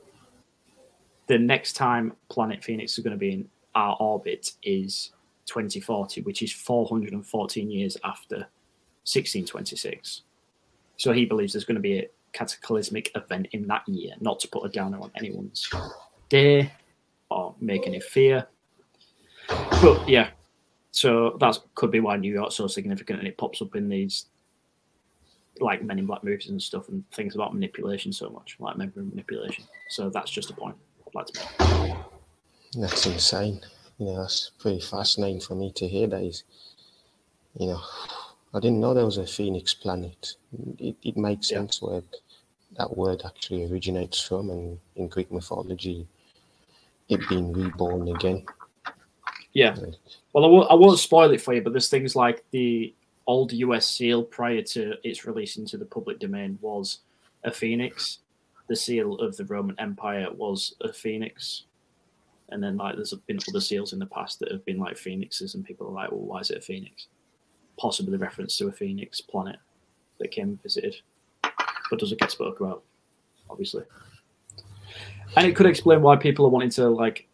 the next time Planet Phoenix is going to be in our orbit is 2040, which is 414 years after 1626. So he believes there's going to be a cataclysmic event in that year, not to put a downer on anyone's day or make any fear. But yeah, so that could be why New York's so significant and it pops up in these like Men in Black movies and stuff and things about manipulation so much, like memory manipulation. So that's just a point I'd like to make. That's insane. You know, that's pretty fascinating for me to hear that is, you know, I didn't know there was a phoenix planet. It, it makes yeah. sense where that word actually originates from, and in Greek mythology, it being reborn again. Yeah. Well, I won't, I won't spoil it for you, but there's things like the old US seal prior to its release into the public domain was a phoenix. The seal of the Roman Empire was a phoenix. And then, like, there's been other seals in the past that have been like phoenixes, and people are like, well, why is it a phoenix? possibly reference to a phoenix planet that came and visited, but doesn't get spoke about, obviously. And it could explain why people are wanting to like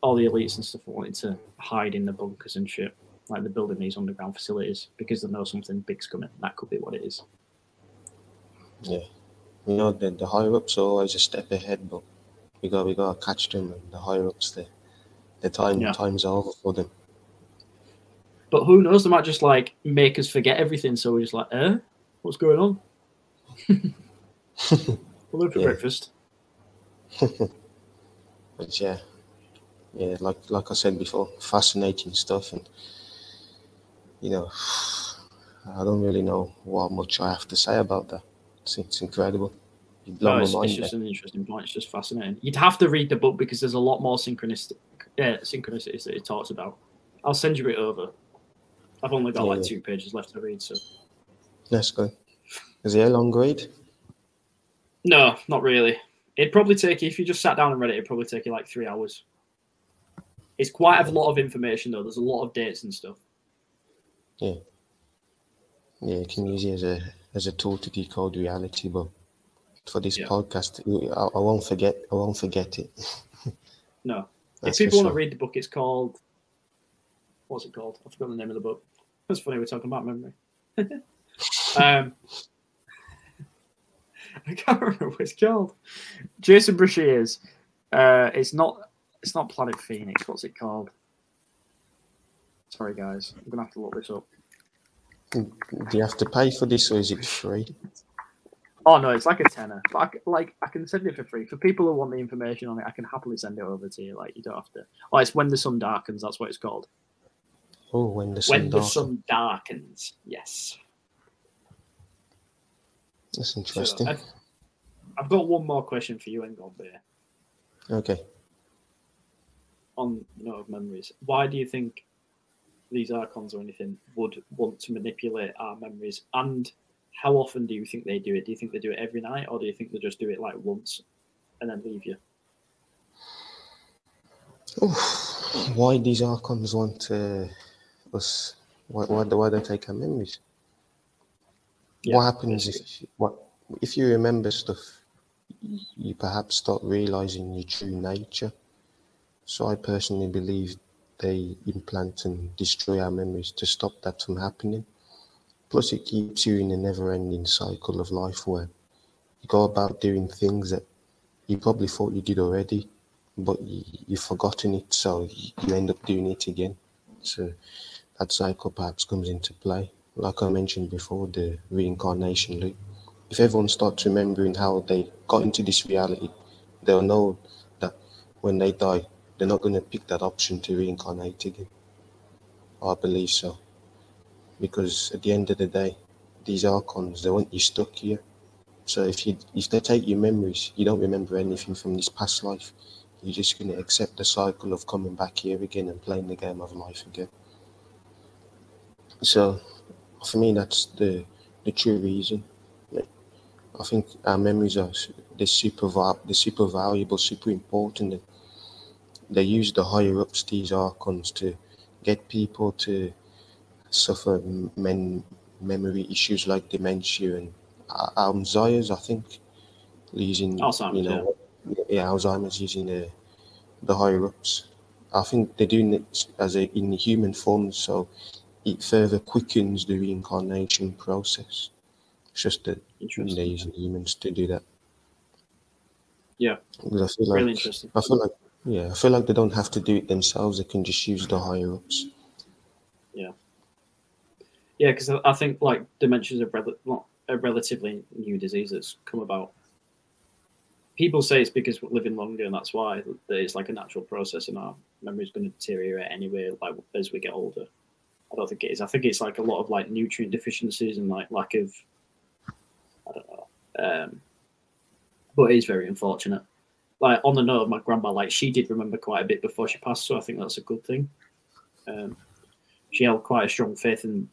all the elites and stuff are wanting to hide in the bunkers and shit. Like they're building these underground facilities because they know something big's coming. That could be what it is. Yeah. You know, the, the higher ups are always a step ahead, but we got we gotta catch them and the higher ups the the time yeah. time's over for them. But who knows? They might just like make us forget everything. So we're just like, eh, what's going on? (laughs) we'll look for breakfast. (laughs) but yeah, yeah, like like I said before, fascinating stuff, and you know, (sighs) I don't really know what much I have to say about that. It's, it's incredible. No, it's, it's just an interesting point. It's just fascinating. You'd have to read the book because there's a lot more synchronistic, uh, synchronicities that it talks about. I'll send you it over. I've only got yeah. like two pages left to read, so. That's good. Is it a long read? No, not really. It'd probably take you if you just sat down and read it. It'd probably take you like three hours. It's quite a lot of information though. There's a lot of dates and stuff. Yeah. Yeah, you can use it as a as a tool to decode reality, but for this Yeah. podcast, I, I won't forget. I won't forget it. (laughs) No. That's if people for want to read the book, it's called. What's it called? I forgot the name of the book. That's funny. We're talking about memory. (laughs) um, (laughs) I can't remember what it's called. Jason Breshears. Uh, it's not. It's not Planet Phoenix. What's it called? Sorry, guys. I'm gonna have to look this up. Do you have to pay for this, or is it free? Oh no, it's like a tenner. But I, like I can send it for free for people who want the information on it. I can happily send it over to you. Like you don't have to. Oh, it's when the sun darkens. That's what it's called. Oh, when the sun when the darkens. sun darkens. Yes. That's So, interesting. I've, I've got one more question for you, Engel Okay. on note of memories. Why do you think these archons or anything would want to manipulate our memories? And how often do you think they do it? Do you think they do it every night, or do you think they just do it like once and then leave you? Oof. Why these archons want uh, us? Why, why, don't they take our memories? Yeah, what happens if what if you remember stuff? You perhaps start realizing your true nature. So I personally believe they implant and destroy our memories to stop that from happening. Plus, it keeps you in a never-ending cycle of life where you go about doing things that you probably thought you did already, but you, you've forgotten it, so you end up doing it again. So that cycle perhaps comes into play. Like I mentioned before, the reincarnation loop. If everyone starts remembering how they got into this reality, they'll know that when they die, they're not going to pick that option to reincarnate again. I believe so. Because at the end of the day, these archons, they want you stuck here. So if you if they take your memories, you don't remember anything from this past life. You're just going to accept the cycle of coming back here again and playing the game of life again. So, for me, that's the the true reason. I think our memories are they're super they're super valuable, super important. They use the higher ups these archons to get people to suffer men memory issues like dementia and Alzheimer's. I think using Alzheimer's, you know yeah, Alzheimer's using the the higher ups. I think they're doing it as a in human form, so it further quickens the reincarnation process. It's just that they're using humans to do that. Yeah. I feel like Really interesting. I feel like yeah, I feel like they don't have to do it themselves. They can just use the higher ups. Yeah, Yeah, because I think like dementia is a, a relatively new disease that's come about. People say it's because we're living longer, and that's why it's like a natural process, and our memory's going to deteriorate anyway, like as we get older. I don't think it is. I think it's like a lot of like nutrient deficiencies and like lack of, I don't know. Um, but it is very unfortunate. Like on the note of my grandma, like she did remember quite a bit before she passed, so I think that's a good thing. Um, she held quite a strong faith in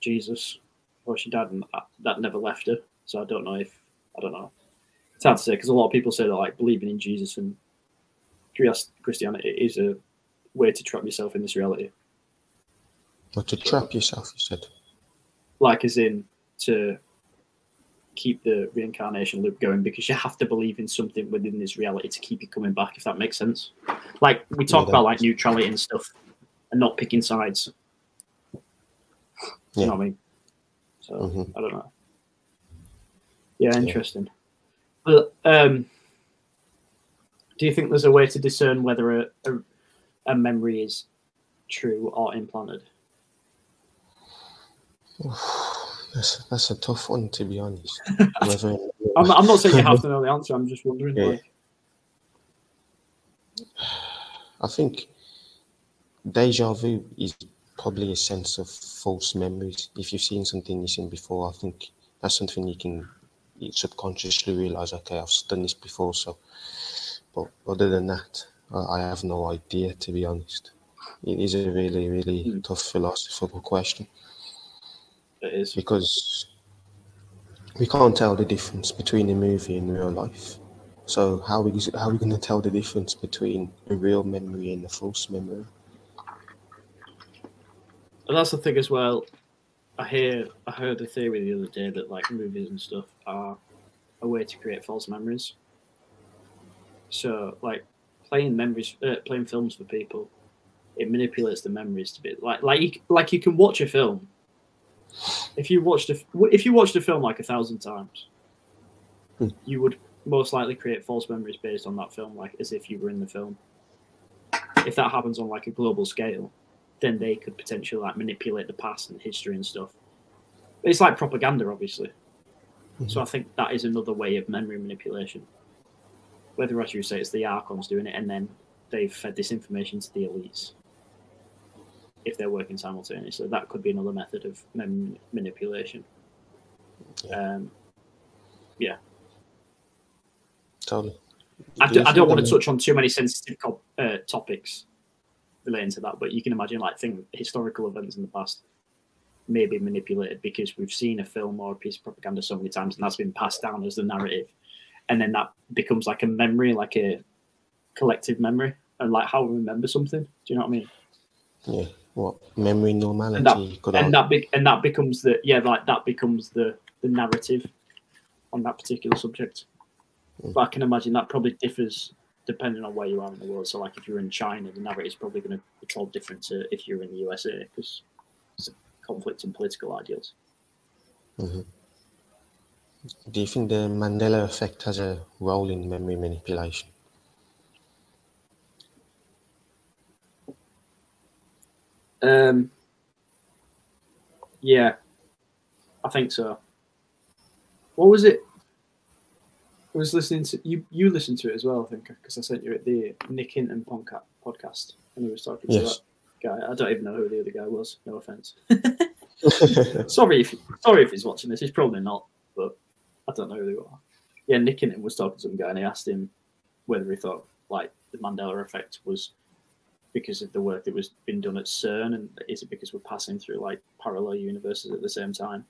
Jesus before she died, and that, that never left her. So I don't know if I don't know. It's hard to say because a lot of people say that like believing in Jesus and Christ- Christianity is a way to trap yourself in this reality. But to trap yourself, you said. Like as in to keep the reincarnation loop going because you have to believe in something within this reality to keep you coming back. If that makes sense. Like we talk Yeah, about like neutrality and stuff, and not picking sides. You know what I mean? So Mhm. I don't know. Yeah, interesting. But um, do you think there's a way to discern whether a, a, a memory is true or implanted? (sighs) (laughs) That's that's a tough one to be honest. (laughs) Whether I'm, I'm not saying you have (laughs) to know the answer. I'm just wondering. Yeah. Like, I think deja vu is probably a sense of false memories. If you've seen something you've seen before, I think that's something you can you subconsciously realize. Okay, I've done this before, so. But other than that, I, I have no idea. To be honest, it is a really, really Hmm. tough philosophical question it is. because we can't tell the difference between a movie and real life. So how we how are we going to tell the difference between a real memory and a false memory? And that's the thing as well. I hear I heard the theory the other day that like movies and stuff are a way to create false memories. So like playing memories, uh, playing films for people, it manipulates the memories to be like like you, like you can watch a film. If you watched a if you watched a film like a thousand times, Hmm. you would most likely create false memories based on that film, like as if you were in the film. If that happens on like a global scale, then they could potentially like manipulate the past and history and stuff. It's like propaganda, obviously. So I think that is another way of memory manipulation. Whether, as you say, it's the Archons doing it, and then they've fed this information to the elites. If they're working simultaneously, that could be another method of memory manipulation. Um, yeah, Totally. I, Do I don't want to touch on too many sensitive uh, topics relating to that, but you can imagine like thing historical events in the past may be manipulated because we've seen a film or a piece of propaganda so many times, and that's been passed down as the narrative, and then that becomes like a memory, like a collective memory, and like how we remember something. Do you know what I mean? Yeah. What memory normality? And that, and that be, and that becomes the yeah, like that becomes the the narrative on that particular subject. Hmm. But I can imagine that probably differs depending on where you are in the world. So, like if you're in China, the narrative is probably going to be told different to if you're in the USA because it's a conflict in political ideals. Mm-hmm. Do you think the Mandela effect has a role in memory manipulation? Um, yeah, I think so. What was it? I was listening to you. You listened to it as well, I think, because I sent you it the Nick Hinton podca- podcast, and he was talking Yes. to that guy. I don't even know who the other guy was. No offense. (laughs) (laughs) sorry if sorry if he's watching this. He's probably not, but I don't know who they are. Yeah, Nick Hinton was talking to some guy, and he asked him whether he thought like the Mandela effect was because of the work that was being done at CERN, and is it because we're passing through like parallel universes at the same time?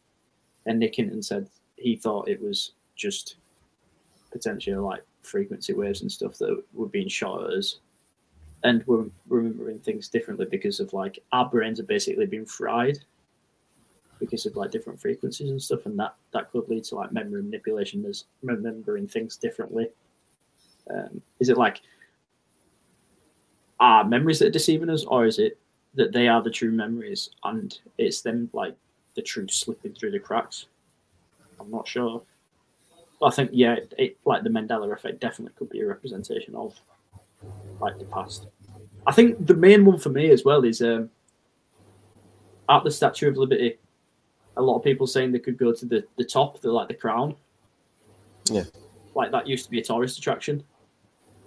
And Nick Hinton said he thought it was just potentially like frequency waves and stuff that were being shot at us, and we're remembering things differently because of like our brains are basically being fried because of like different frequencies and stuff, and that that could lead to like memory manipulation as remembering things differently. Um, is it like are memories that are deceiving us, or is it that they are the true memories and it's them like the truth slipping through the cracks? I'm not sure. I think yeah, it, it, like the Mandela effect definitely could be a representation of like the past. I think the main one for me as well is um, at the Statue of Liberty. A lot of people saying they could go to the the top, the like the crown. Yeah. Like that used to be a tourist attraction,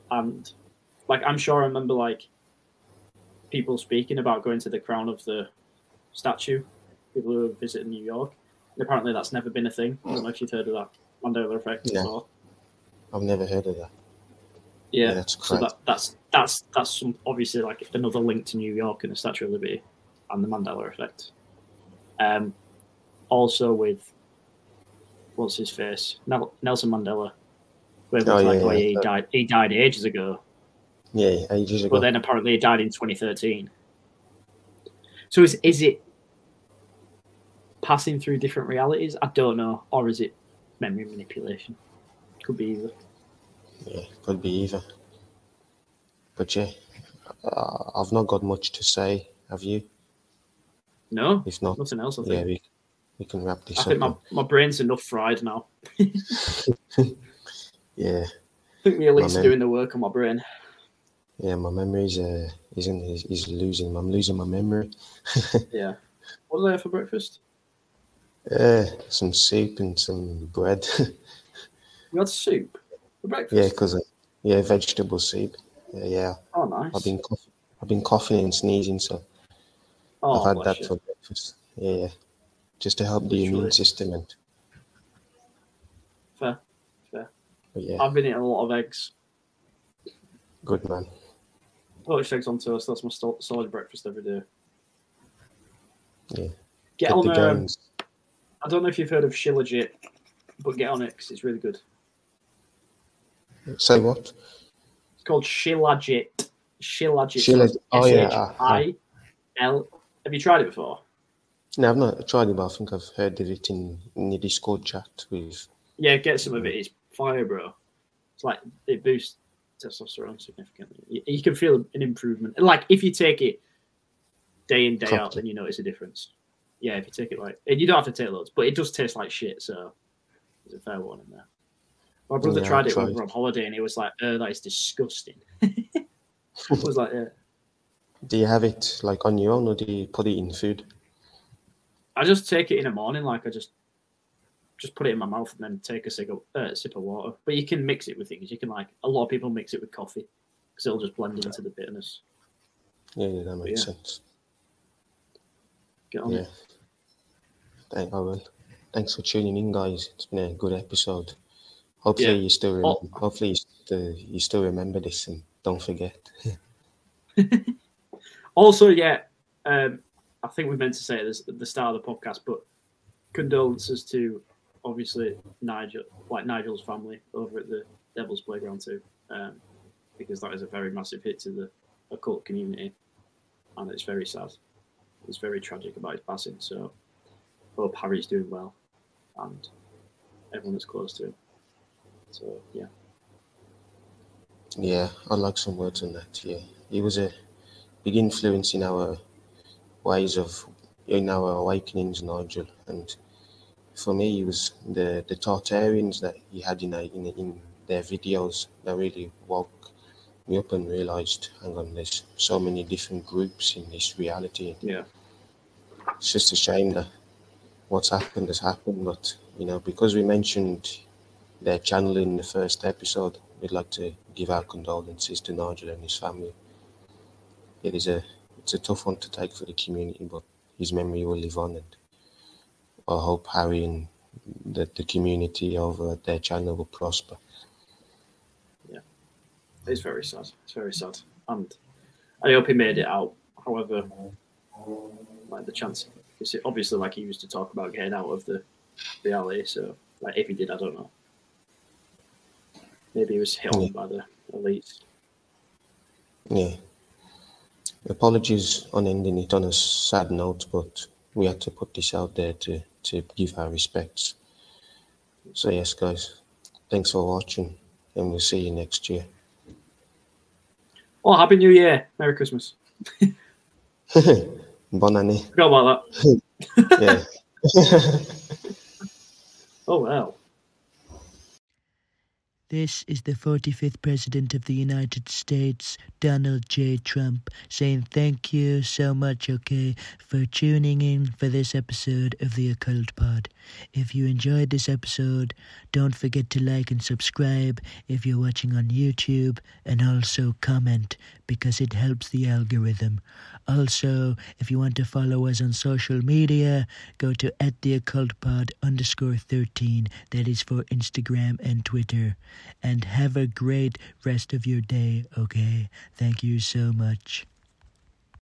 and like I'm sure I remember like people speaking about going to the crown of the statue. People who are visiting New York. And apparently that's never been a thing. I don't know if you've heard of that Mandela effect No. before. I've never heard of that. Yeah, Yeah, that's so correct. that, that's that's that's some obviously like another link to New York and the Statue of Liberty and the Mandela effect. Um, also with what's his face Nel- Nelson Mandela, where Oh, like yeah, yeah. he died he died ages ago, Yeah, ages ago. but then apparently he died in 2013. So is is it passing through different realities? I don't know, or is it memory manipulation? Could be either. Yeah, could be either. But yeah, uh, I've not got much to say. Have you? No, If not, nothing else. I think. yeah, we, we can wrap this I up. I think my, my brain's enough fried now. (laughs) Yeah, I think the elites man. are doing the work on my brain. Yeah, my memory's uh, isn't is, is losing. I'm losing my memory. (laughs) Yeah. What did I have for breakfast? Uh, some soup and some bread. You had soup for breakfast. yeah, because uh, yeah, vegetable soup. Yeah, yeah. Oh, nice. I've been cough- I've been coughing and sneezing, so oh, I've had that you. for breakfast. Yeah, yeah. just to help the immune system and Fair. but yeah, I've been eating a lot of eggs. good man. Poached eggs on toast. That's my sto- solid breakfast every day. Yeah. Get Get on the um. I don't know if you've heard of Shilajit. but get on it because it's really good. Say what? It's called Shilajit. Shilajit. Shilajit. Oh, yeah. I L. Have you tried it before? No, I've not tried it, but I think I've heard of it in, in the Discord chat with. Yeah, get some of it. It's fire, bro. It's like it boosts testosterone significantly. You, can feel an improvement. Like if you take it day in day out, then you notice a difference. Yeah, if you take it like, and you don't have to take loads, but it does taste like shit. So there's a fair warning there. My brother Yeah, tried it when we were on holiday, and he was like, "Oh, that is disgusting." (laughs) I was like, "Yeah." Do you have it like on your own, or do you put it in food? I just take it in the morning, like I just just put it in my mouth and then take a sip of, uh, sip of water. But you can mix it with things. You can like a lot of people mix it with coffee because it'll just blend into the bitterness. Yeah, yeah, that makes Yeah. sense. Get on Yeah. Thank I will. Thanks for tuning in, guys. It's been a good episode. Hopefully Yeah. you still rem- Oh. hopefully you still, you still remember this and don't forget. (laughs) Also, yeah, um, I think we meant to say this at the start of the podcast, but condolences to obviously Nigel, like Nigel's family over at the Devil's Playground too, um, because that is a very massive hit to the occult community, and it's very sad. It's very tragic about his passing. So, hope Harry's doing well, and everyone that's close to him. So, yeah, Yeah, I'd like some words on that. Yeah, he was a big influence in our ways of in our awakenings, Nigel. And for me, it was the the Tartarians that he had in a, in, in their videos that really woke me up and realized, hang on, there's so many different groups in this reality. yeah, It's just a shame that what's happened has happened, but you know, because we mentioned their channel in the first episode, we'd like to give our condolences to Nigel and his family. It is a it's a tough one to take for the community, but his memory will live on, and I hope Harry and the, the community over their channel will prosper. Yeah, it's very sad. It's very sad, and I hope he made it out. However, like the chance, because obviously, like he used to talk about getting out of the the alley. So, like, if he did, I don't know. Maybe he was hit on Yeah. by the elites. Yeah. Apologies on ending it on a sad note, but we had to put this out there to, to give our respects. So, yes, guys, thanks for watching, and we'll see you next year. Oh, happy New Year! Merry Christmas. (laughs) bon année. Forgot about that. (laughs) Yeah. (laughs) Oh well. This is the 45th President of the United States, Donald J. Trump, saying thank you so much, okay, for tuning in for this episode of the Occult Pod. If you enjoyed this episode, don't forget to like and subscribe if you're watching on YouTube, and also comment because it helps the algorithm. Also, if you want to follow us on social media, go to at the occult pod underscore 13. That is for Instagram and Twitter. And have a great rest of your day, okay? Thank you so much.